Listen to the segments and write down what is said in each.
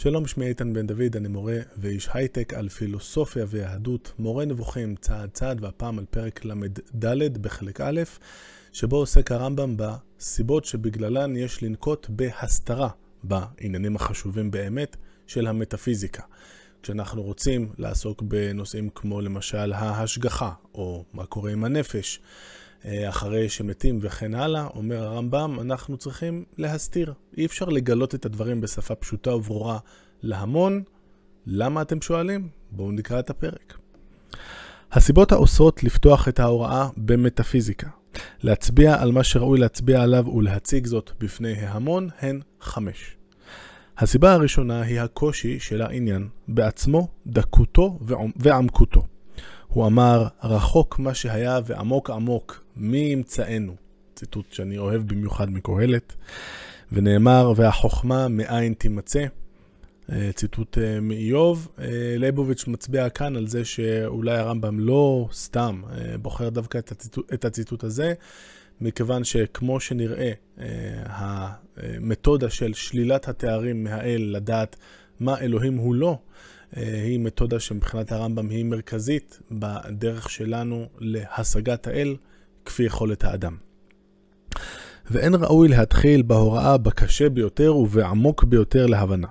שלום, שמי איתן בן דוד, אני מורה ואיש הייטק על פילוסופיה ויהדות, מורה נבוכים צעד צעד, והפעם על פרק ל"ד בחלק א', שבו עוסק הרמב"ם בסיבות שבגללן יש לנקוט בהסתרה בעניינים החשובים באמת של המטאפיזיקה. כשאנחנו רוצים לעסוק בנושאים כמו למשל ההשגחה, או מה קורה עם הנפש, אחרי שמתים וכן הלאה, אומר הרמב"ם, אנחנו צריכים להסתיר. אי אפשר לגלות את הדברים בשפה פשוטה וברורה להמון. למה אתם שואלים? בואו נקרא את הפרק. הסיבות האוסרות לפתוח את ההוראה במטאפיזיקה, להצביע על מה שראוי להצביע עליו ולהציג זאת בפני ההמון, הן חמש. הסיבה הראשונה היא הקושי של העניין בעצמו, דקותו ועמקותו. הוא אמר, רחוק מה שהיה ועמוק עמוק, מי ימצאנו? ציטוט שאני אוהב במיוחד מקהלת. ונאמר, והחוכמה מאין תימצא? אה, ציטוט אה, מאיוב. אה, ליבוביץ' מצביע כאן על זה שאולי הרמב"ם לא סתם בוחר דווקא את הציטוט, את הציטוט הזה, מכיוון שכמו שנראה, המתודה של שלילת התארים מהאל, לדעת מה אלוהים הוא לא, היא מתודה שמבחינת הרמב"ם היא מרכזית בדרך שלנו להשגת האל כפי יכולת האדם. ואין ראוי להתחיל בהוראה בקשה ביותר ובעמוק ביותר להבנה.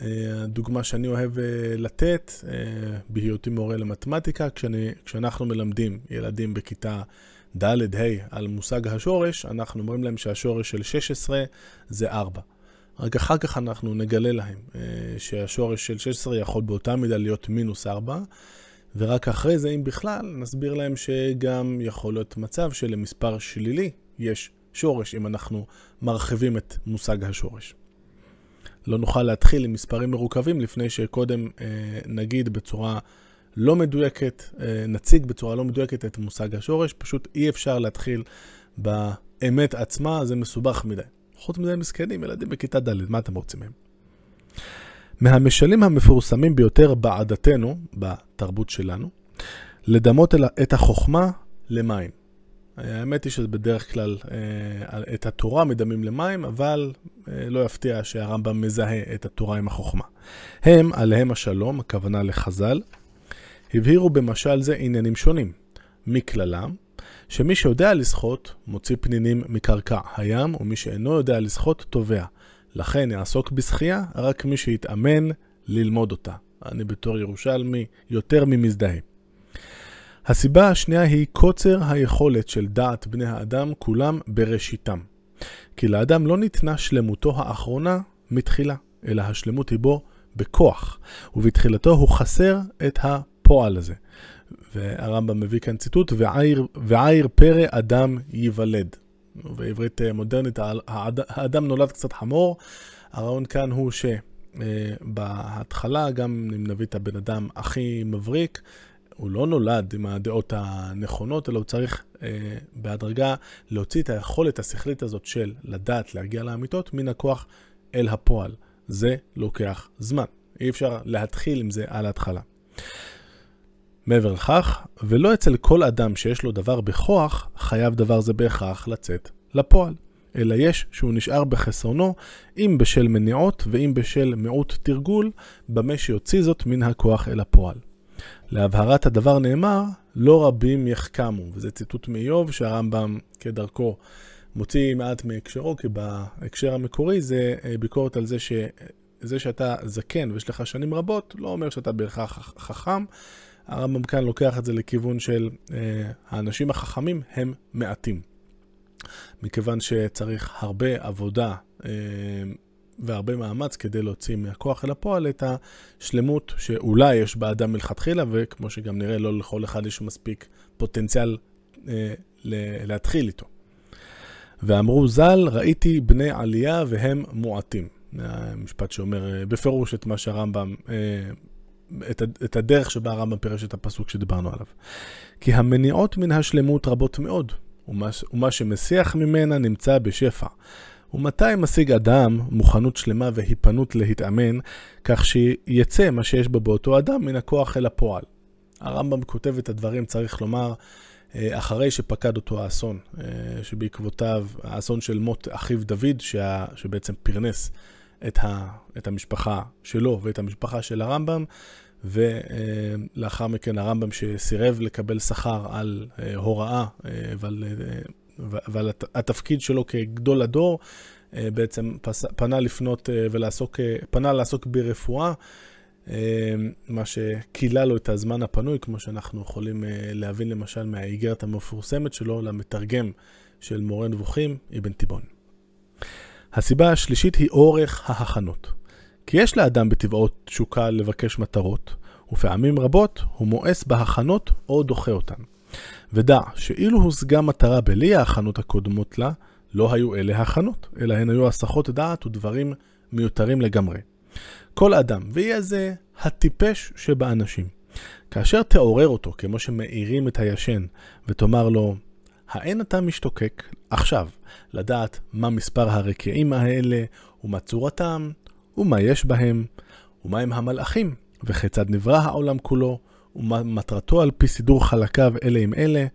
הדוגמה שאני אוהב לתת, בהיותי מורה למתמטיקה, כשאני, כשאנחנו מלמדים ילדים בכיתה ד', ה', על מושג השורש, אנחנו אומרים להם שהשורש של 16 זה 4. רק אחר כך אנחנו נגלה להם אה, שהשורש של 16 יכול באותה מידה להיות מינוס 4, ורק אחרי זה, אם בכלל, נסביר להם שגם יכול להיות מצב שלמספר שלילי יש שורש, אם אנחנו מרחיבים את מושג השורש. לא נוכל להתחיל עם מספרים מרוכבים לפני שקודם אה, נגיד בצורה לא מדויקת, אה, נציג בצורה לא מדויקת את מושג השורש, פשוט אי אפשר להתחיל באמת עצמה, זה מסובך מדי. מזה הם מסכנים, ילדים בכיתה ד', מה אתם רוצים מהם? מהמשלים המפורסמים ביותר בעדתנו, בתרבות שלנו, לדמות את החוכמה למים. האמת היא שזה בדרך כלל, אה, את התורה מדמים למים, אבל אה, לא יפתיע שהרמב"ם מזהה את התורה עם החוכמה. הם, עליהם השלום, הכוונה לחז"ל, הבהירו במשל זה עניינים שונים. מכללם, שמי שיודע לשחות, מוציא פנינים מקרקע הים, ומי שאינו יודע לשחות, טובע. לכן יעסוק בשחייה רק מי שיתאמן ללמוד אותה. אני בתור ירושלמי יותר ממזדהה. הסיבה השנייה היא קוצר היכולת של דעת בני האדם כולם בראשיתם. כי לאדם לא ניתנה שלמותו האחרונה מתחילה, אלא השלמות היא בו בכוח, ובתחילתו הוא חסר את הפועל הזה. והרמב"ם מביא כאן ציטוט, ועיר, ועיר פרא אדם ייוולד. בעברית אה, מודרנית, האדם נולד קצת חמור. הרעיון כאן הוא שבהתחלה, גם אם נביא את הבן אדם הכי מבריק, הוא לא נולד עם הדעות הנכונות, אלא הוא צריך אה, בהדרגה להוציא את היכולת השכלית הזאת של לדעת להגיע לאמיתות מן הכוח אל הפועל. זה לוקח זמן. אי אפשר להתחיל עם זה על ההתחלה. מעבר לכך, ולא אצל כל אדם שיש לו דבר בכוח, חייב דבר זה בהכרח לצאת לפועל. אלא יש שהוא נשאר בחסרונו, אם בשל מניעות ואם בשל מיעוט תרגול, במה שיוציא זאת מן הכוח אל הפועל. להבהרת הדבר נאמר, לא רבים יחכמו, וזה ציטוט מאיוב שהרמב"ם כדרכו מוציא מעט מהקשרו, כי בהקשר המקורי זה אה, ביקורת על זה שזה שאתה זקן ויש לך שנים רבות, לא אומר שאתה בהכרח חכם. הרמב"ם כאן לוקח את זה לכיוון של אה, האנשים החכמים הם מעטים. מכיוון שצריך הרבה עבודה אה, והרבה מאמץ כדי להוציא מהכוח אל הפועל את השלמות שאולי יש באדם מלכתחילה, וכמו שגם נראה, לא לכל אחד יש מספיק פוטנציאל אה, להתחיל איתו. ואמרו ז"ל, ראיתי בני עלייה והם מועטים. המשפט שאומר אה, בפירוש את מה שהרמב"ם, אה, את, את הדרך שבה הרמב"ם פירש את הפסוק שדיברנו עליו. כי המניעות מן השלמות רבות מאוד, ומה, ומה שמסיח ממנה נמצא בשפע. ומתי משיג אדם מוכנות שלמה והיפנות להתאמן, כך שיצא מה שיש בו באותו אדם מן הכוח אל הפועל. הרמב"ם כותב את הדברים, צריך לומר, אה, אחרי שפקד אותו האסון, אה, שבעקבותיו, האסון של מות אחיו דוד, שה, שבעצם פרנס את, ה, את המשפחה שלו ואת המשפחה של הרמב"ם, ולאחר מכן הרמב"ם שסירב לקבל שכר על אה, הוראה ועל, ועל התפקיד שלו כגדול הדור, בעצם פנה לפנות ולעסוק, פנה לעסוק ברפואה. מה שכילה לו את הזמן הפנוי, כמו שאנחנו יכולים להבין למשל מהאיגרת המפורסמת שלו למתרגם של מורה נבוכים, אבן תיבון. הסיבה השלישית היא אורך ההכנות. כי יש לאדם בטבעו תשוקה לבקש מטרות, ופעמים רבות הוא מואס בהכנות או דוחה אותן. ודע שאילו הושגה מטרה בלי ההכנות הקודמות לה, לא היו אלה הכנות, אלא הן היו הסחות דעת ודברים מיותרים לגמרי. כל אדם, ויהיה זה הטיפש שבאנשים. כאשר תעורר אותו, כמו שמאירים את הישן, ותאמר לו, האין אתה משתוקק עכשיו לדעת מה מספר הרקיעים האלה, ומה צורתם, ומה יש בהם, ומה הם המלאכים, וכיצד נברא העולם כולו, ומה מטרתו על פי סידור חלקיו אלה עם אלה,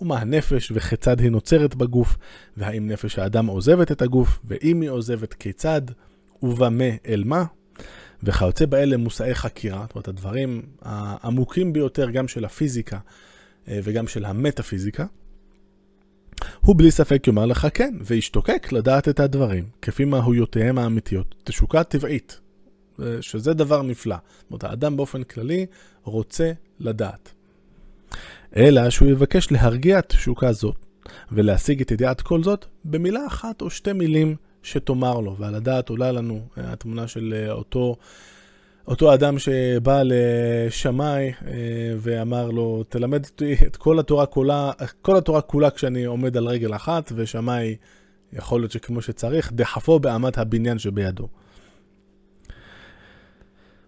ומה הנפש וכיצד היא נוצרת בגוף, והאם נפש האדם עוזבת את הגוף, ואם היא עוזבת כיצד, ובמה אל מה, וכיוצא באלה מושאי חקירה, זאת אומרת הדברים העמוקים ביותר גם של הפיזיקה אה, וגם של המטאפיזיקה. הוא בלי ספק יאמר לך כן, וישתוקק לדעת את הדברים, כפי מהויותיהם האמיתיות, תשוקה טבעית, שזה דבר נפלא. זאת אומרת, האדם באופן כללי רוצה לדעת. אלא שהוא יבקש להרגיע תשוקה זאת, ולהשיג את ידיעת כל זאת במילה אחת או שתי מילים שתאמר לו. ועל הדעת עולה לנו אה, התמונה של אה, אותו אותו אדם שבא לשמאי אה, ואמר לו, תלמד אותי את כל התורה כולה, כל התורה כולה כשאני עומד על רגל אחת, ושמאי, יכול להיות שכמו שצריך, דחפו באמת הבניין שבידו.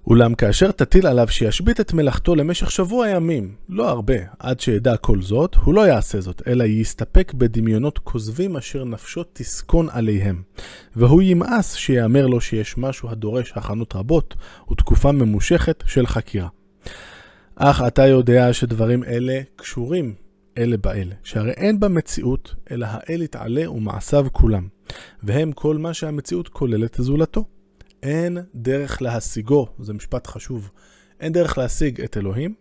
אולם כאשר תטיל עליו שישבית את מלאכתו למשך שבוע ימים, לא הרבה, עד שידע כל זאת, הוא לא יעשה זאת, אלא יסתפק בדמיונות כוזבים אשר נפשו תסכון עליהם. והוא ימאס שיאמר לו שיש משהו הדורש הכנות רבות ותקופה ממושכת של חקירה. אך אתה יודע שדברים אלה קשורים אלה באלה, שהרי אין במציאות אלא האל יתעלה ומעשיו כולם, והם כל מה שהמציאות כוללת זולתו. אין דרך להשיגו, זה משפט חשוב, אין דרך להשיג את אלוהים,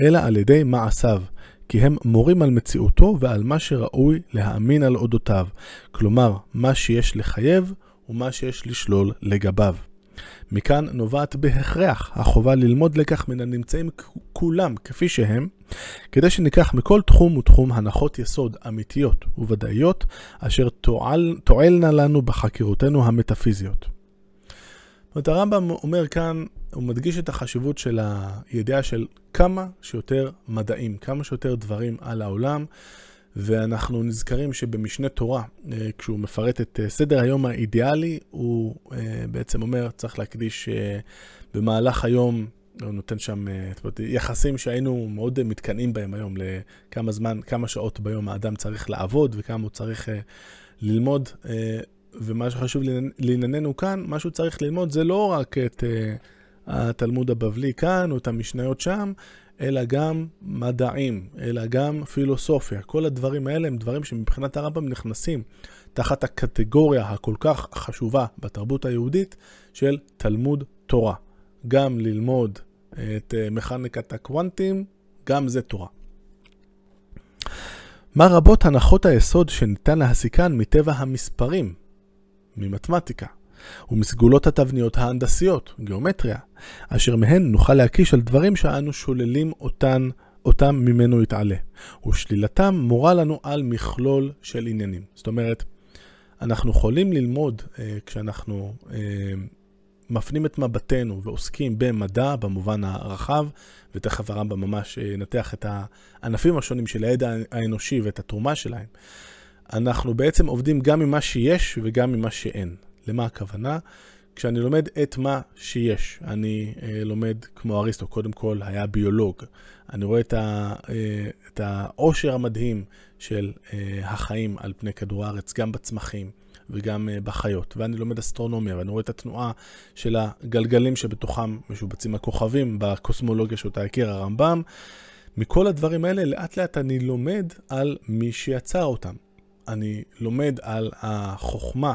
אלא על ידי מעשיו, כי הם מורים על מציאותו ועל מה שראוי להאמין על אודותיו, כלומר, מה שיש לחייב ומה שיש לשלול לגביו. מכאן נובעת בהכרח החובה ללמוד לקח מן הנמצאים כולם כפי שהם, כדי שניקח מכל תחום ותחום הנחות יסוד אמיתיות וודאיות, אשר תועל, תועלנה לנו בחקירותינו המטאפיזיות. זאת אומרת, הרמב"ם אומר כאן, הוא מדגיש את החשיבות של הידיעה של כמה שיותר מדעים, כמה שיותר דברים על העולם, ואנחנו נזכרים שבמשנה תורה, אה, כשהוא מפרט את אה, סדר היום האידיאלי, הוא אה, בעצם אומר, צריך להקדיש במהלך היום, הוא נותן שם יחסים שהיינו מאוד מתקנאים בהם היום, לכמה זמן, כמה שעות ביום האדם צריך לעבוד וכמה הוא צריך ללמוד. ומה שחשוב לענייננו כאן, מה שהוא צריך ללמוד זה לא רק את uh, התלמוד הבבלי כאן, או את המשניות שם, אלא גם מדעים, אלא גם פילוסופיה. כל הדברים האלה הם דברים שמבחינת הרמב"ם נכנסים תחת הקטגוריה הכל כך חשובה בתרבות היהודית של תלמוד תורה. גם ללמוד את uh, מכניקת הקוונטים, גם זה תורה. מה רבות הנחות היסוד שניתן להסיקן מטבע המספרים ממתמטיקה, ומסגולות התבניות ההנדסיות, גיאומטריה, אשר מהן נוכל להקיש על דברים שאנו שוללים אותן, אותם ממנו יתעלה, ושלילתם מורה לנו על מכלול של עניינים. זאת אומרת, אנחנו יכולים ללמוד אה, כשאנחנו אה, מפנים את מבטנו ועוסקים במדע במובן הרחב, ותכף הרמב"ם ממש אה, ינתח את הענפים השונים של הידע האנושי ואת התרומה שלהם. אנחנו בעצם עובדים גם ממה שיש וגם ממה שאין. למה הכוונה? כשאני לומד את מה שיש, אני אה, לומד כמו אריסטו, קודם כל היה ביולוג. אני רואה את, ה, אה, את העושר המדהים של אה, החיים על פני כדור הארץ, גם בצמחים וגם אה, בחיות. ואני לומד אסטרונומיה, ואני רואה את התנועה של הגלגלים שבתוכם משובצים הכוכבים בקוסמולוגיה שאותה הכיר הרמב"ם. מכל הדברים האלה, לאט לאט אני לומד על מי שיצר אותם. אני לומד על החוכמה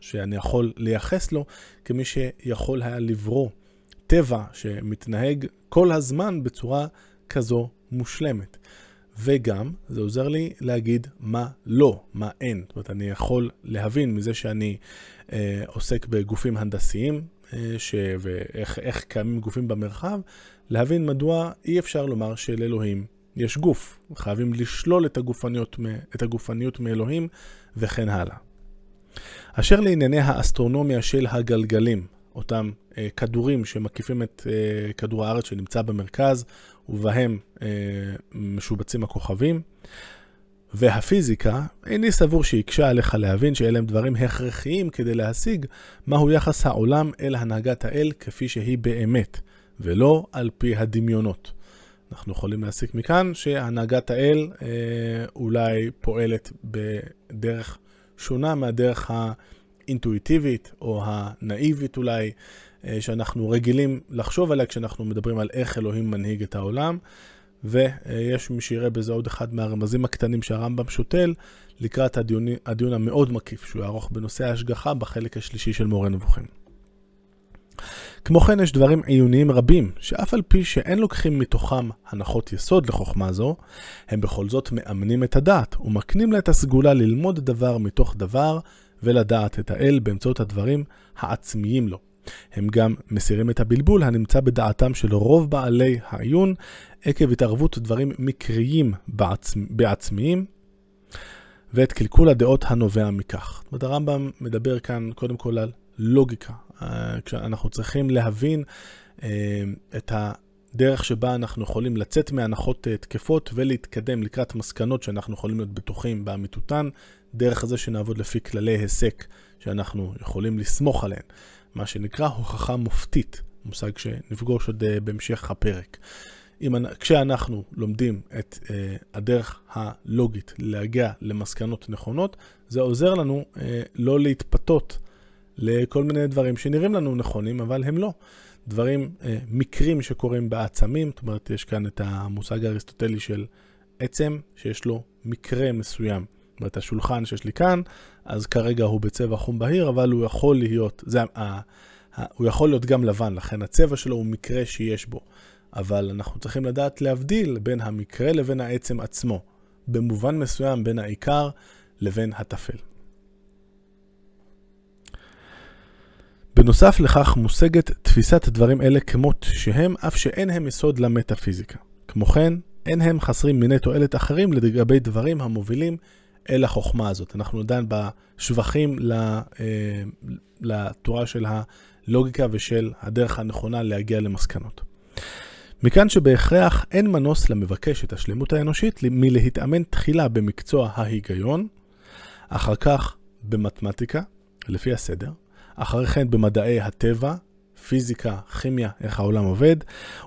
שאני יכול לייחס לו כמי שיכול היה לברוא טבע שמתנהג כל הזמן בצורה כזו מושלמת. וגם, זה עוזר לי להגיד מה לא, מה אין. זאת אומרת, אני יכול להבין מזה שאני אה, עוסק בגופים הנדסיים, אה, ש... ואיך קיימים גופים במרחב, להבין מדוע אי אפשר לומר שלאלוהים יש גוף. חייבים לשלול את הגופניות, את הגופניות מאלוהים, וכן הלאה. אשר לענייני האסטרונומיה של הגלגלים, אותם אה, כדורים שמקיפים את אה, כדור הארץ שנמצא במרכז, ובהם אה, משובצים הכוכבים. והפיזיקה, איני סבור שיקשה עליך להבין שאלה הם דברים הכרחיים כדי להשיג מהו יחס העולם אל הנהגת האל כפי שהיא באמת, ולא על פי הדמיונות. אנחנו יכולים להסיק מכאן שהנהגת האל אה, אולי פועלת בדרך שונה מהדרך האינטואיטיבית או הנאיבית אולי, אה, שאנחנו רגילים לחשוב עליה כשאנחנו מדברים על איך אלוהים מנהיג את העולם. ויש מי שיראה בזה עוד אחד מהרמזים הקטנים שהרמב"ם שותל לקראת הדיון, הדיון המאוד מקיף שהוא יערוך בנושא ההשגחה בחלק השלישי של מורה נבוכים. כמו כן יש דברים עיוניים רבים, שאף על פי שאין לוקחים מתוכם הנחות יסוד לחוכמה זו, הם בכל זאת מאמנים את הדעת, ומקנים לה את הסגולה ללמוד דבר מתוך דבר, ולדעת את האל באמצעות הדברים העצמיים לו. הם גם מסירים את הבלבול הנמצא בדעתם של רוב בעלי העיון, עקב התערבות דברים מקריים בעצמ... בעצמיים, ואת קלקול הדעות הנובע מכך. זאת אומרת, הרמב"ם מדבר כאן קודם כל על לוגיקה. אה, כשאנחנו צריכים להבין אה, את הדרך שבה אנחנו יכולים לצאת מהנחות אה, תקפות ולהתקדם לקראת מסקנות שאנחנו יכולים להיות בטוחים באמיתותן, דרך זה שנעבוד לפי כללי היסק שאנחנו יכולים לסמוך עליהן, מה שנקרא הוכחה מופתית, מושג שנפגוש עוד בהמשך הפרק. אם, כשאנחנו לומדים את uh, הדרך הלוגית להגיע למסקנות נכונות, זה עוזר לנו uh, לא להתפתות לכל מיני דברים שנראים לנו נכונים, אבל הם לא. דברים, uh, מקרים שקורים בעצמים, זאת אומרת, יש כאן את המושג האריסטוטלי של עצם, שיש לו מקרה מסוים. זאת אומרת, השולחן שיש לי כאן, אז כרגע הוא בצבע חום בהיר, אבל הוא יכול להיות, זה, uh, uh, הוא יכול להיות גם לבן, לכן הצבע שלו הוא מקרה שיש בו. אבל אנחנו צריכים לדעת להבדיל בין המקרה לבין העצם עצמו, במובן מסוים בין העיקר לבין הטפל. בנוסף לכך מושגת תפיסת דברים אלה כמות שהם, אף שאין הם יסוד למטאפיזיקה. כמו כן, אין הם חסרים מיני תועלת אחרים לגבי דברים המובילים אל החוכמה הזאת. אנחנו דן בשבחים אה, לתורה של הלוגיקה ושל הדרך הנכונה להגיע למסקנות. מכאן שבהכרח אין מנוס למבקש את השלמות האנושית מלהתאמן תחילה במקצוע ההיגיון, אחר כך במתמטיקה, לפי הסדר, אחרי כן במדעי הטבע, פיזיקה, כימיה, איך העולם עובד,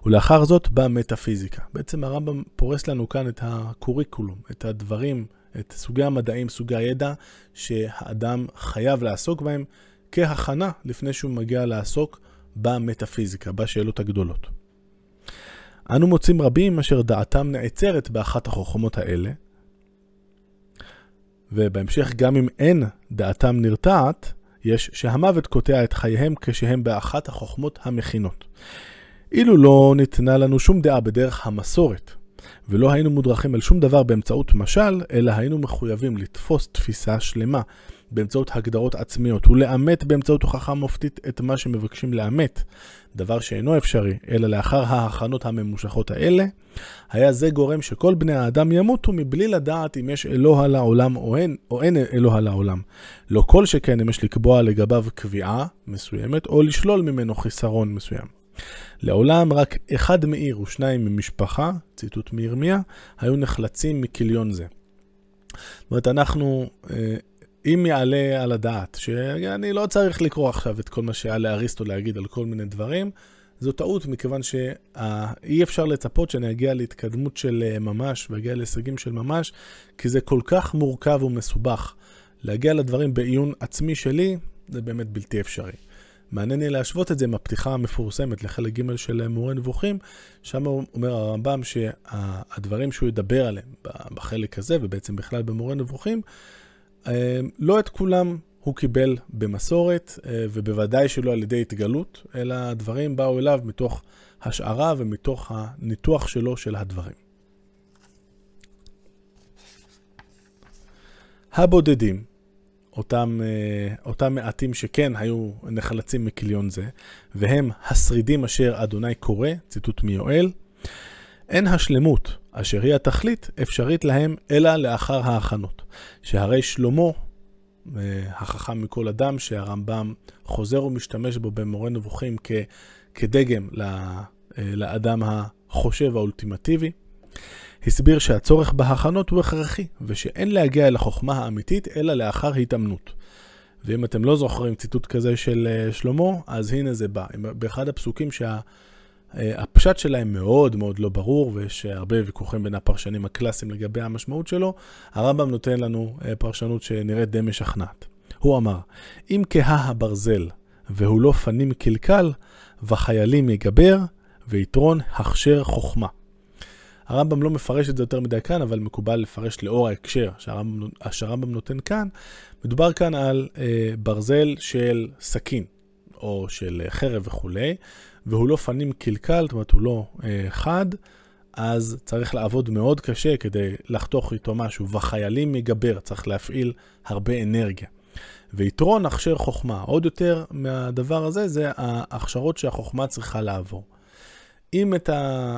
ולאחר זאת במטאפיזיקה. בעצם הרמב"ם פורס לנו כאן את הקוריקולום, את הדברים, את סוגי המדעים, סוגי הידע, שהאדם חייב לעסוק בהם כהכנה לפני שהוא מגיע לעסוק במטאפיזיקה, בשאלות הגדולות. אנו מוצאים רבים אשר דעתם נעצרת באחת החוכמות האלה, ובהמשך גם אם אין דעתם נרתעת, יש שהמוות קוטע את חייהם כשהם באחת החוכמות המכינות. אילו לא ניתנה לנו שום דעה בדרך המסורת, ולא היינו מודרכים על שום דבר באמצעות משל, אלא היינו מחויבים לתפוס תפיסה שלמה באמצעות הגדרות עצמיות ולאמת באמצעות הוכחה מופתית את מה שמבקשים לאמת, דבר שאינו אפשרי, אלא לאחר ההכנות הממושכות האלה, היה זה גורם שכל בני האדם ימותו מבלי לדעת אם יש אלוה לעולם או אין, או אין אלוה לעולם. לא כל שכן אם יש לקבוע לגביו קביעה מסוימת, או לשלול ממנו חיסרון מסוים. לעולם רק אחד מעיר ושניים ממשפחה, ציטוט מירמיה, היו נחלצים מכיליון זה. זאת אומרת, אנחנו אה, אם יעלה על הדעת, שאני לא צריך לקרוא עכשיו את כל מה שהיה לאריסטו להגיד על כל מיני דברים, זו טעות, מכיוון שאי אפשר לצפות שאני אגיע להתקדמות של אה, ממש ואגיע להישגים של ממש, כי זה כל כך מורכב ומסובך. להגיע לדברים בעיון עצמי שלי, זה באמת בלתי אפשרי. מעניין לי להשוות את זה עם הפתיחה המפורסמת לחלק ג' של מורה נבוכים, שם אומר הרמב"ם שהדברים שהוא ידבר עליהם בחלק הזה, ובעצם בכלל במורה נבוכים, לא את כולם הוא קיבל במסורת, אה, ובוודאי שלא על ידי התגלות, אלא הדברים באו אליו מתוך השערה ומתוך הניתוח שלו של הדברים. הבודדים, אותם, אה, אותם מעטים שכן היו נחלצים מכליון זה, והם השרידים אשר אדוני קורא, ציטוט מיואל, אין השלמות, אשר היא התכלית, אפשרית להם אלא לאחר ההכנות. שהרי שלמה, אה, החכם מכל אדם, שהרמב"ם חוזר ומשתמש בו במורה נבוכים כ, כדגם אה, לאדם החושב האולטימטיבי, הסביר שהצורך בהכנות הוא הכרחי, ושאין להגיע אל החוכמה האמיתית אלא לאחר התאמנות. ואם אתם לא זוכרים ציטוט כזה של אה, שלמה, אז הנה זה בא. באחד הפסוקים שהפשט שה, שלהם מאוד מאוד לא ברור, ויש הרבה ויכוחים בין הפרשנים הקלאסיים לגבי המשמעות שלו, הרמב"ם נותן לנו אה, פרשנות שנראית די משכנעת. הוא אמר, אם כהה הברזל והוא לא פנים קלקל, וחיילים יגבר, ויתרון הכשר חוכמה. הרמב"ם לא מפרש את זה יותר מדי כאן, אבל מקובל לפרש לאור ההקשר שהרמב"ם, שהרמב"ם נותן כאן. מדובר כאן על אה, ברזל של סכין, או של אה, חרב וכולי, והוא לא פנים קלקל, זאת אומרת הוא לא אה, חד, אז צריך לעבוד מאוד קשה כדי לחתוך איתו משהו, וחיילים מגבר, צריך להפעיל הרבה אנרגיה. ויתרון הכשר חוכמה, עוד יותר מהדבר הזה, זה ההכשרות שהחוכמה צריכה לעבור. אם את ה...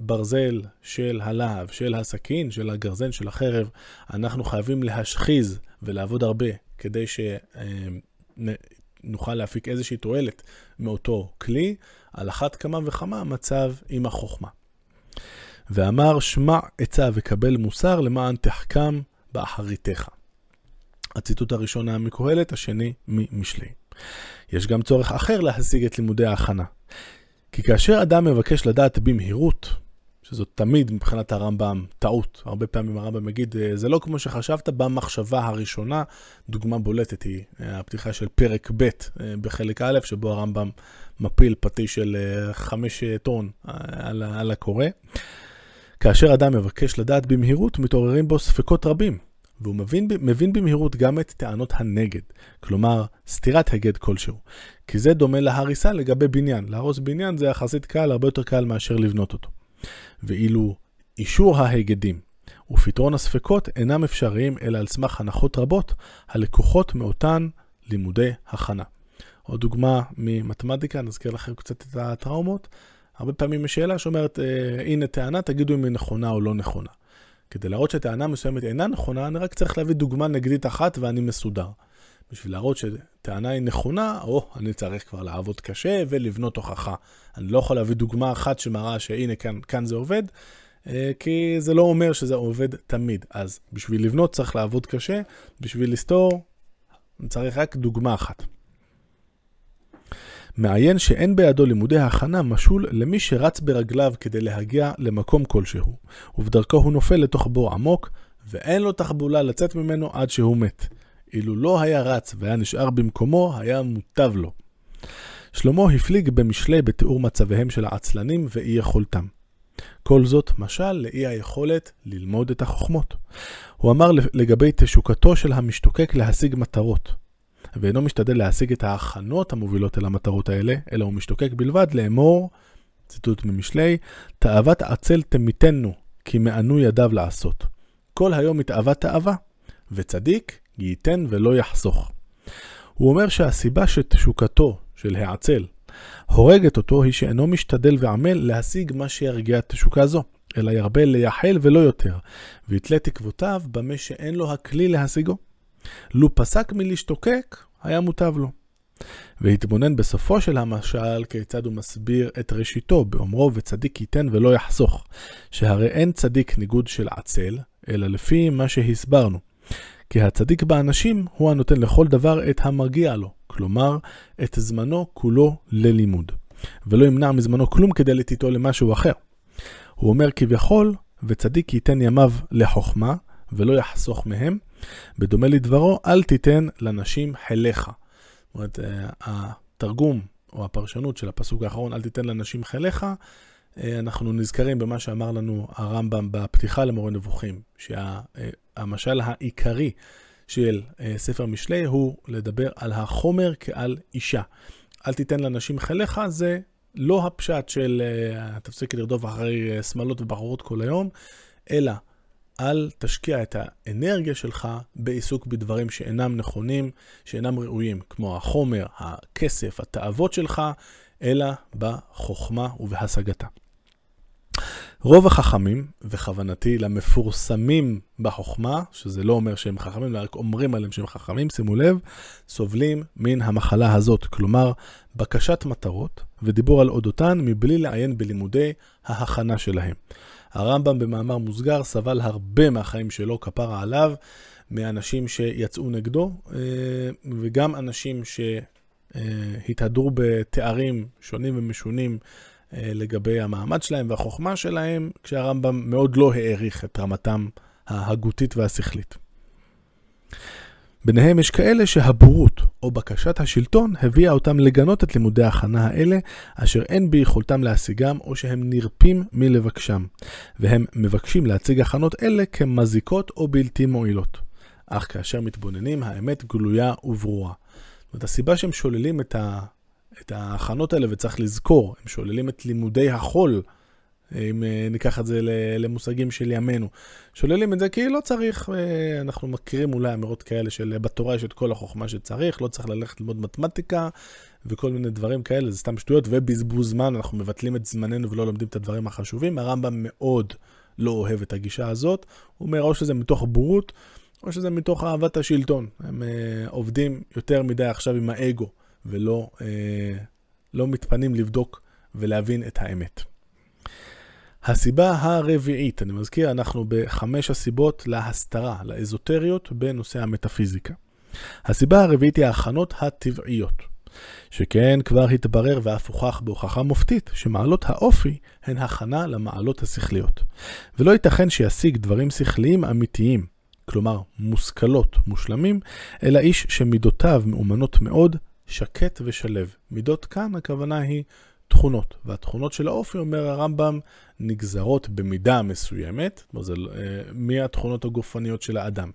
ברזל של הלהב, של הסכין, של הגרזן, של החרב, אנחנו חייבים להשחיז ולעבוד הרבה כדי שנוכל להפיק איזושהי תועלת מאותו כלי, על אחת כמה וכמה מצב עם החוכמה. ואמר שמע עצה וקבל מוסר למען תחכם באחריתך. הציטוט הראשון היה מקהלת, השני ממשלי. יש גם צורך אחר להשיג את לימודי ההכנה. כי כאשר אדם מבקש לדעת במהירות, שזאת תמיד מבחינת הרמב"ם טעות, הרבה פעמים הרמב"ם יגיד, אה, זה לא כמו שחשבת במחשבה הראשונה, דוגמה בולטת היא אה, הפתיחה של פרק ב' אה, בחלק א', שבו הרמב"ם מפיל פטיש של חמש טון על, על הקורא. כאשר אדם מבקש לדעת במהירות, מתעוררים בו ספקות רבים. והוא מבין, מבין במהירות גם את טענות הנגד, כלומר סתירת הגד כלשהו. כי זה דומה להריסה לגבי בניין. להרוס בניין זה יחסית קל, הרבה יותר קל מאשר לבנות אותו. ואילו אישור ההגדים ופתרון הספקות אינם אפשריים אלא על סמך הנחות רבות הלקוחות מאותן לימודי הכנה. עוד דוגמה ממתמטיקה, נזכיר לכם קצת את הטראומות. הרבה פעמים יש שאלה שאומרת, אה, הנה טענה, תגידו אם היא נכונה או לא נכונה. כדי להראות שטענה מסוימת אינה נכונה, אני רק צריך להביא דוגמה נגדית אחת ואני מסודר. בשביל להראות שטענה היא נכונה, או אני צריך כבר לעבוד קשה ולבנות הוכחה. אני לא יכול להביא דוגמה אחת שמראה שהנה כאן, כאן זה עובד, אה, כי זה לא אומר שזה עובד תמיד. אז בשביל לבנות צריך לעבוד קשה, בשביל לסתור אני צריך רק דוגמה אחת. מעיין שאין בידו לימודי הכנה משול למי שרץ ברגליו כדי להגיע למקום כלשהו, ובדרכו הוא נופל לתוך בור עמוק, ואין לו תחבולה לצאת ממנו עד שהוא מת. אילו לא היה רץ והיה נשאר במקומו, היה מוטב לו. שלמה הפליג במשלי בתיאור מצביהם של העצלנים ואי יכולתם. כל זאת משל לאי היכולת ללמוד את החוכמות. הוא אמר לגבי תשוקתו של המשתוקק להשיג מטרות, ואינו משתדל להשיג את ההכנות המובילות אל המטרות האלה, אלא הוא משתוקק בלבד לאמור, ציטוט ממשלי, תאוות עצל תמיתנו, כי מענו ידיו לעשות. כל היום מתאווה תאווה, וצדיק ייתן ולא יחסוך. הוא אומר שהסיבה שתשוקתו של העצל הורגת אותו היא שאינו משתדל ועמל להשיג מה שירגיע תשוקה זו, אלא ירבה לייחל ולא יותר, ויתלה תקוותיו במה שאין לו הכלי להשיגו. לו פסק מלהשתוקק, היה מוטב לו. והתבונן בסופו של המשל כיצד הוא מסביר את ראשיתו באומרו וצדיק ייתן ולא יחסוך, שהרי אין צדיק ניגוד של עצל, אלא לפי מה שהסברנו. כי הצדיק באנשים הוא הנותן לכל דבר את המרגיע לו, כלומר, את זמנו כולו ללימוד, ולא ימנע מזמנו כלום כדי לתיתו למשהו אחר. הוא אומר כביכול, וצדיק ייתן ימיו לחוכמה, ולא יחסוך מהם, בדומה לדברו, אל תיתן לנשים חיליך. זאת אומרת, אה, התרגום או הפרשנות של הפסוק האחרון, אל תיתן לנשים חיליך, אה, אנחנו נזכרים במה שאמר לנו הרמב"ם בפתיחה למורה נבוכים, שהמשל העיקרי של אה, ספר משלי הוא לדבר על החומר כעל אישה. אל תיתן לנשים חיליך, זה לא הפשט של אה, תפסיק לרדוף אחרי שמאלות ובחורות כל היום, אלא אל תשקיע את האנרגיה שלך בעיסוק בדברים שאינם נכונים, שאינם ראויים, כמו החומר, הכסף, התאוות שלך, אלא בחוכמה ובהשגתה. רוב החכמים, וכוונתי למפורסמים בחוכמה, שזה לא אומר שהם חכמים, אלא רק אומרים עליהם שהם חכמים, שימו לב, סובלים מן המחלה הזאת, כלומר, בקשת מטרות ודיבור על אודותן מבלי לעיין בלימודי ההכנה שלהם. הרמב"ם במאמר מוסגר סבל הרבה מהחיים שלו, כפרה עליו, מאנשים שיצאו נגדו, אה, וגם אנשים שהתהדרו בתארים שונים ומשונים לגבי המעמד שלהם והחוכמה שלהם, כשהרמב"ם מאוד לא העריך את רמתם ההגותית והשכלית. ביניהם יש כאלה שהבורות או בקשת השלטון הביאה אותם לגנות את לימודי ההכנה האלה, אשר אין ביכולתם להשיגם או שהם נרפים מלבקשם, והם מבקשים להציג הכנות אלה כמזיקות או בלתי מועילות. אך כאשר מתבוננים, האמת גלויה וברורה. זאת אומרת, הסיבה שהם שוללים את, ה... את ההכנות האלה, וצריך לזכור, הם שוללים את לימודי החול אם אה, ניקח את זה למושגים של ימינו. שוללים את זה כי לא צריך, אה, אנחנו מכירים אולי אמירות כאלה של אה, בתורה יש את כל החוכמה שצריך, לא צריך ללכת ללמוד מתמטיקה וכל מיני דברים כאלה, זה סתם שטויות ובזבוז זמן, אנחנו מבטלים את זמננו ולא לומדים את הדברים החשובים. הרמב"ם מאוד לא אוהב את הגישה הזאת, הוא אומר או שזה מתוך בורות, או שזה מתוך אהבת השלטון. הם עובדים יותר מדי עכשיו עם האגו, ולא אה, לא מתפנים לבדוק ולהבין את האמת. הסיבה הרביעית, אני מזכיר, אנחנו בחמש הסיבות להסתרה, לאזוטריות בנושא המטאפיזיקה. הסיבה הרביעית היא ההכנות הטבעיות, שכן כבר התברר ואף הוכח בהוכחה מופתית שמעלות האופי הן הכנה למעלות השכליות. ולא ייתכן שישיג דברים שכליים אמיתיים, כלומר מושכלות, מושלמים, אלא איש שמידותיו מאומנות מאוד, שקט ושלב. מידות כאן הכוונה היא תכונות, והתכונות של האופי, אומר הרמב"ם, נגזרות במידה מסוימת, זה אה, מהתכונות הגופניות של האדם.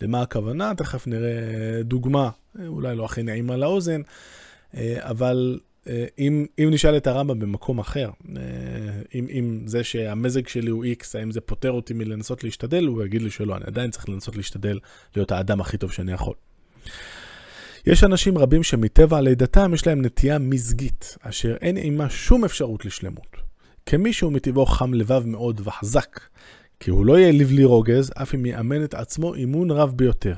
למה הכוונה? תכף נראה דוגמה, אה, אולי לא הכי נעימה לאוזן, אה, אבל אם, אם נשאל את הרמב"ם במקום אחר, אם, אם זה שהמזג שלי הוא X, האם זה פוטר אותי מלנסות להשתדל, הוא יגיד לי שלא, אני עדיין צריך לנסות להשתדל להיות האדם הכי טוב שאני יכול. יש אנשים רבים שמטבע לידתם יש להם נטייה מזגית, אשר אין עימה שום אפשרות לשלמות. כמישהו מטבעו חם לבב מאוד וחזק, כי הוא לא יהיה לבלי רוגז, אף אם יאמן את עצמו אימון רב ביותר.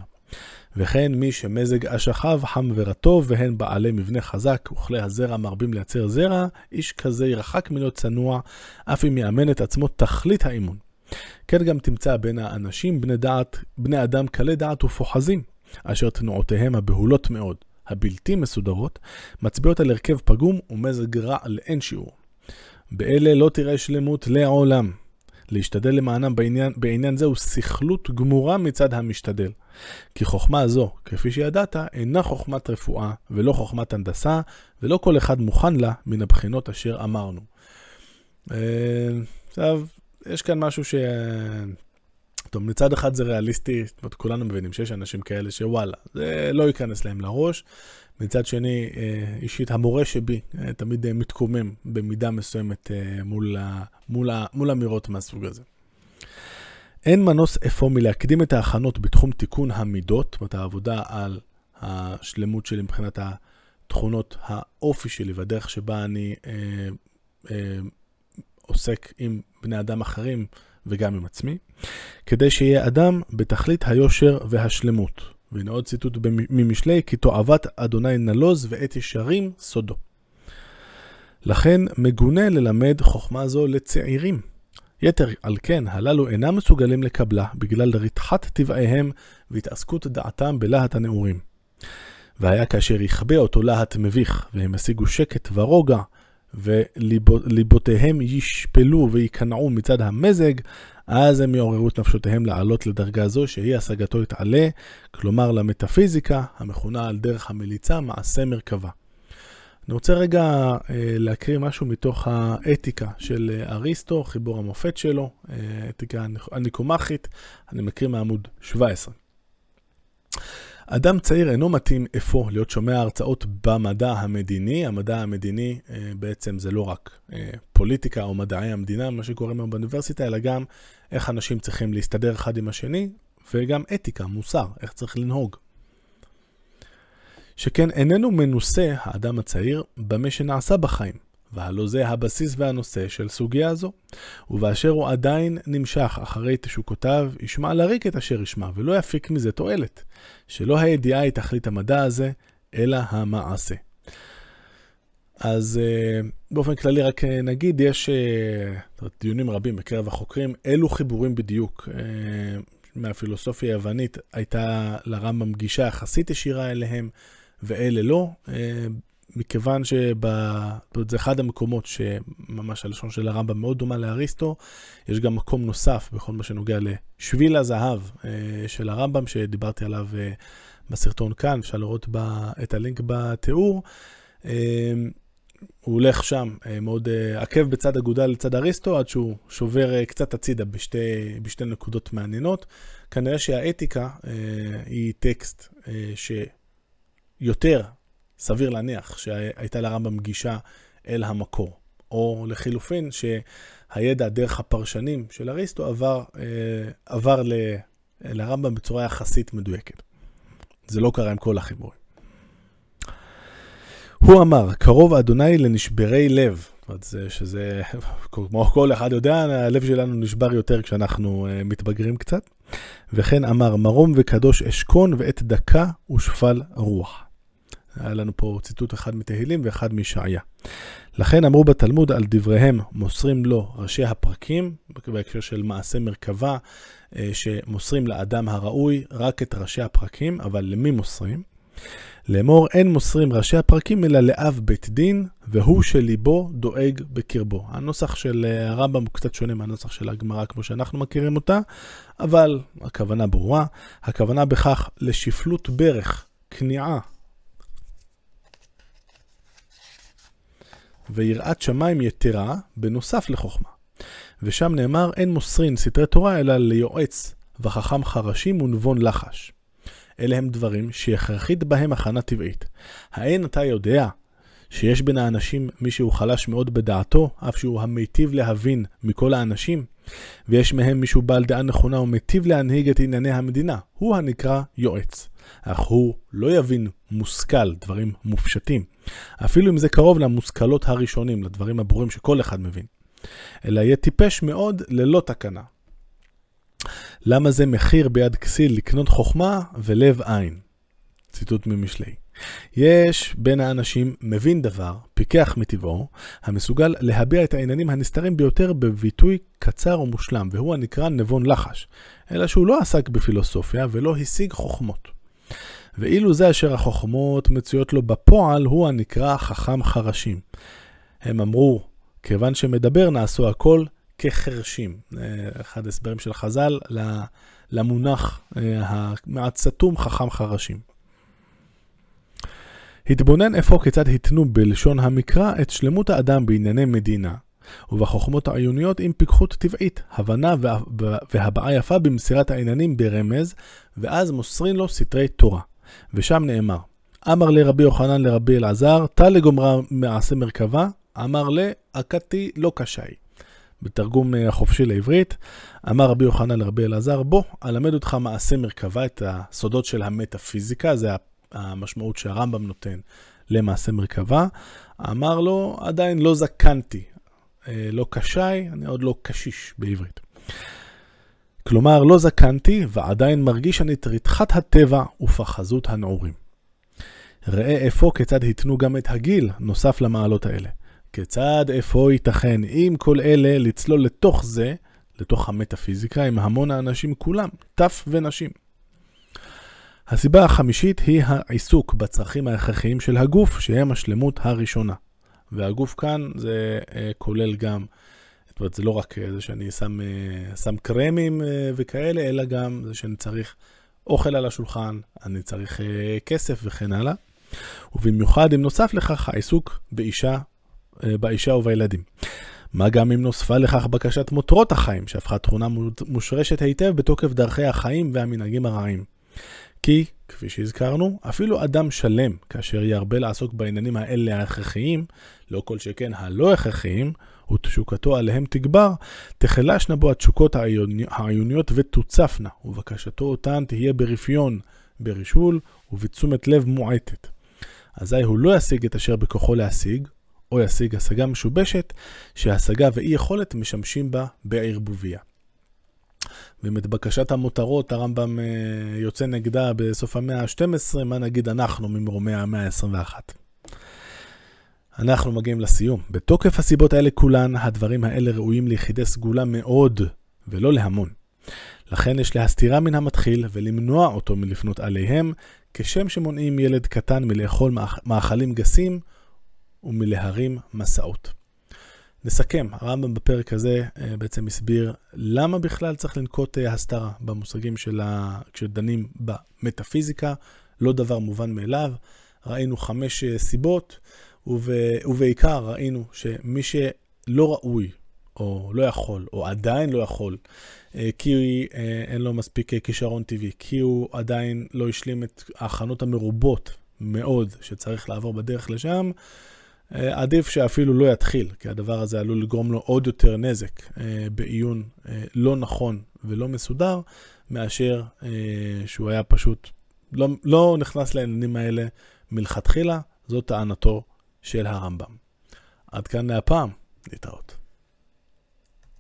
וכן מי שמזג אשכיו חם ורטוב, והן בעלי מבנה חזק, וכלי הזרע מרבים לייצר זרע, איש כזה ירחק מלהיות צנוע, אף אם יאמן את עצמו תכלית האימון. כן גם תמצא בין האנשים בני דעת, בני אדם קלי דעת ופוחזים, אשר תנועותיהם הבהולות מאוד, הבלתי מסודרות, מצביעות על הרכב פגום ומזג רע לאין שיעור. באלה לא תראה שלמות לעולם. להשתדל למענם בעניין, בעניין זה הוא סיכלות גמורה מצד המשתדל. כי חוכמה זו, כפי שידעת, אינה חוכמת רפואה ולא חוכמת הנדסה, ולא כל אחד מוכן לה מן הבחינות אשר אמרנו. אה, עכשיו, יש כאן משהו ש... טוב, מצד אחד זה ריאליסטי, זאת אומרת, כולנו מבינים שיש אנשים כאלה שוואלה, זה לא ייכנס להם לראש. מצד שני, אה, אישית, המורה שבי אה, תמיד אה, מתקומם במידה מסוימת מול, מול, מול אמירות מהסוג הזה. אין מנוס אפוא מלהקדים את ההכנות בתחום תיקון המידות, זאת אומרת העבודה על השלמות שלי מבחינת התכונות האופי שלי והדרך שבה אני אה, אה, עוסק עם בני אדם אחרים וגם עם עצמי, כדי שיהיה אדם בתכלית היושר והשלמות. והנה עוד ציטוט ממשלי, כי תועבת אדוני נלוז ואת ישרים סודו. לכן מגונה ללמד חוכמה זו לצעירים. יתר על כן, הללו אינם מסוגלים לקבלה בגלל רתחת טבעיהם והתעסקות דעתם בלהט הנעורים. והיה כאשר יכבה אותו להט מביך, והם השיגו שקט ורוגע, וליבותיהם ישפלו וייכנעו מצד המזג, אז הם יעוררו את נפשותיהם לעלות לדרגה זו שהיא השגתו יתעלה, כלומר למטאפיזיקה, המכונה על דרך המליצה מעשה מרכבה. אני רוצה רגע אה, להקריא משהו מתוך האתיקה של אה, אריסטו, חיבור המופת שלו, אה, אתיקה הניקומחית, אני מקריא מעמוד 17. אדם צעיר אינו מתאים אפוא להיות שומע הרצאות במדע המדיני. המדע המדיני אה, בעצם זה לא רק אה, פוליטיקה או מדעי המדינה, מה שקוראים היום באוניברסיטה, אלא גם איך אנשים צריכים להסתדר אחד עם השני, וגם אתיקה, מוסר, איך צריך לנהוג. שכן איננו מנוסה, האדם הצעיר, במה שנעשה בחיים. והלא זה הבסיס והנושא של סוגיה זו. ובאשר הוא עדיין נמשך אחרי תשוקותיו, ישמע לריק את אשר ישמע, ולא יפיק מזה תועלת. שלא הידיעה היא תכלית המדע הזה, אלא המעשה. אז uh, באופן כללי רק uh, נגיד, יש uh, דיונים רבים בקרב החוקרים, אילו חיבורים בדיוק מהפילוסופיה היוונית הייתה לרמב"ם גישה יחסית ישירה אליהם, ואלה לא. מכיוון שזה אחד המקומות שממש הלשון של הרמב"ם מאוד דומה לאריסטו, יש גם מקום נוסף בכל מה שנוגע לשביל הזהב אה, של הרמב"ם, שדיברתי עליו אה, בסרטון כאן, אפשר לראות את הלינק בתיאור. אה, הוא הולך שם מאוד עקב בצד אגודל לצד אריסטו, עד שהוא שובר קצת הצידה בשתי, בשתי נקודות מעניינות. כנראה שהאתיקה היא טקסט שיותר סביר להניח שהייתה לרמב"ם גישה אל המקור. או לחילופין, שהידע דרך הפרשנים של אריסטו עבר, אה, עבר ל, לרמב"ם בצורה יחסית מדויקת. זה לא קרה עם כל החיבורים. הוא אמר, קרוב אדוני לנשברי לב. זאת זה, שזה, כמו כל אחד יודע, הלב שלנו נשבר יותר כשאנחנו uh, מתבגרים קצת. וכן אמר, מרום וקדוש אשכון ועת דקה ושפל רוח. היה לנו פה ציטוט אחד מתהילים ואחד מישעיה. לכן אמרו בתלמוד על דבריהם מוסרים לו ראשי הפרקים, בהקשר של מעשה מרכבה, אה, שמוסרים לאדם הראוי רק את ראשי הפרקים, אבל למי מוסרים? לאמור אין מוסרים ראשי הפרקים אלא לאב בית דין, והוא שליבו דואג בקרבו. הנוסח של אה, הרמב"ם הוא קצת שונה מהנוסח של הגמרא כמו שאנחנו מכירים אותה, אבל הכוונה ברורה. הכוונה בכך לשפלות ברך, כניעה ויראת שמיים יתרה בנוסף לחוכמה. ושם נאמר, אין מוסרין סתרי תורה אלא ליועץ וחכם חרשים ונבון לחש. אלה הם דברים שהכרחית בהם הכנה טבעית. האין אתה יודע שיש בין האנשים מי שהוא חלש מאוד בדעתו, אף שהוא המיטיב להבין מכל האנשים? ויש מהם מישהו בעל דעה נכונה ומיטיב להנהיג את ענייני המדינה, הוא הנקרא יועץ. אך הוא לא יבין מושכל, דברים מופשטים, אפילו אם זה קרוב למושכלות הראשונים, לדברים הברורים שכל אחד מבין, אלא יהיה טיפש מאוד ללא תקנה. למה זה מחיר ביד כסיל לקנות חוכמה ולב עין? ציטוט ממשלי. יש בין האנשים מבין דבר, פיקח מטבעו, המסוגל להביע את העניינים הנסתרים ביותר בביטוי קצר ומושלם, והוא הנקרא נבון לחש, אלא שהוא לא עסק בפילוסופיה ולא השיג חוכמות. ואילו זה אשר החוכמות מצויות לו בפועל, הוא הנקרא חכם חרשים. הם אמרו, כיוון שמדבר נעשו הכל כחרשים. אחד הסברים של חז"ל למונח אה, המעט סתום חכם חרשים. התבונן אפוא כיצד התנו בלשון המקרא את שלמות האדם בענייני מדינה, ובחוכמות העיוניות עם פיקחות טבעית, הבנה והבעה יפה במסירת העניינים ברמז, ואז מוסרין לו סתרי תורה. ושם נאמר, אמר לרבי יוחנן לרבי אלעזר, תא לגומרה מעשה מרכבה, אמר לה, הכתי לא קשי. בתרגום אה, החופשי לעברית, אמר רבי יוחנן לרבי אלעזר, בוא, אלמד אותך מעשה מרכבה, את הסודות של המטאפיזיקה, זה המשמעות שהרמב"ם נותן למעשה מרכבה. אמר לו, עדיין לא זקנתי, אה, לא קשי, אני עוד לא קשיש בעברית. כלומר, לא זקנתי ועדיין מרגיש אני את רתחת הטבע ופחזות הנעורים. ראה אפוא כיצד התנו גם את הגיל נוסף למעלות האלה. כיצד אפוא ייתכן עם כל אלה לצלול לתוך זה, לתוך המטאפיזיקה, עם המון האנשים כולם, טף ונשים. הסיבה החמישית היא העיסוק בצרכים ההכרחיים של הגוף, שהם השלמות הראשונה. והגוף כאן זה uh, כולל גם, זאת אומרת, זה לא רק זה שאני שם, uh, שם קרמים וכאלה, אלא גם זה שאני צריך אוכל על השולחן, אני צריך כסף וכן הלאה. ובמיוחד אם נוסף לכך העיסוק באישה, באישה ובילדים. מה גם אם נוספה לכך בקשת מותרות החיים, שהפכה תכונה מושרשת היטב בתוקף דרכי החיים והמנהגים הרעים. כי, כפי שהזכרנו, אפילו אדם שלם, כאשר ירבה לעסוק בעניינים האלה ההכרחיים, לא כל שכן הלא הכרחיים, ותשוקתו עליהם תגבר, תחלשנה בו התשוקות העיוניות ותוצפנה, ובקשתו אותן תהיה ברפיון, ברישול ובתשומת לב מועטת. אזי הוא לא ישיג את אשר בכוחו להשיג, או ישיג השגה משובשת, שהשגה ואי יכולת משמשים בה בערבוביה. באמת בקשת המותרות, הרמב"ם אה, יוצא נגדה בסוף המאה ה-12, מה נגיד אנחנו ממרומי המאה ה-21. אנחנו מגיעים לסיום. בתוקף הסיבות האלה כולן, הדברים האלה ראויים ליחידי סגולה מאוד, ולא להמון. לכן יש להסתירה מן המתחיל ולמנוע אותו מלפנות עליהם, כשם שמונעים ילד קטן מלאכול מאכלים גסים ומלהרים מסעות. נסכם, הרמב"ם בפרק הזה אה, בעצם הסביר למה בכלל צריך לנקוט אה, הסתרה במושגים של ה... כשדנים במטאפיזיקה, לא דבר מובן מאליו. ראינו חמש אה, סיבות, וב... ובעיקר ראינו שמי שלא ראוי, או לא יכול, או עדיין לא יכול, כי אין לו מספיק כישרון טבעי, כי הוא עדיין לא השלים את ההכנות המרובות מאוד שצריך לעבור בדרך לשם, עדיף שאפילו לא יתחיל, כי הדבר הזה עלול לגרום לו עוד יותר נזק אה, בעיון אה, לא נכון ולא מסודר, מאשר שהוא היה פשוט לא, לא נכנס לעניינים האלה מלכתחילה, זו טענתו של הרמב"ם. עד כאן להפעם, להתראות.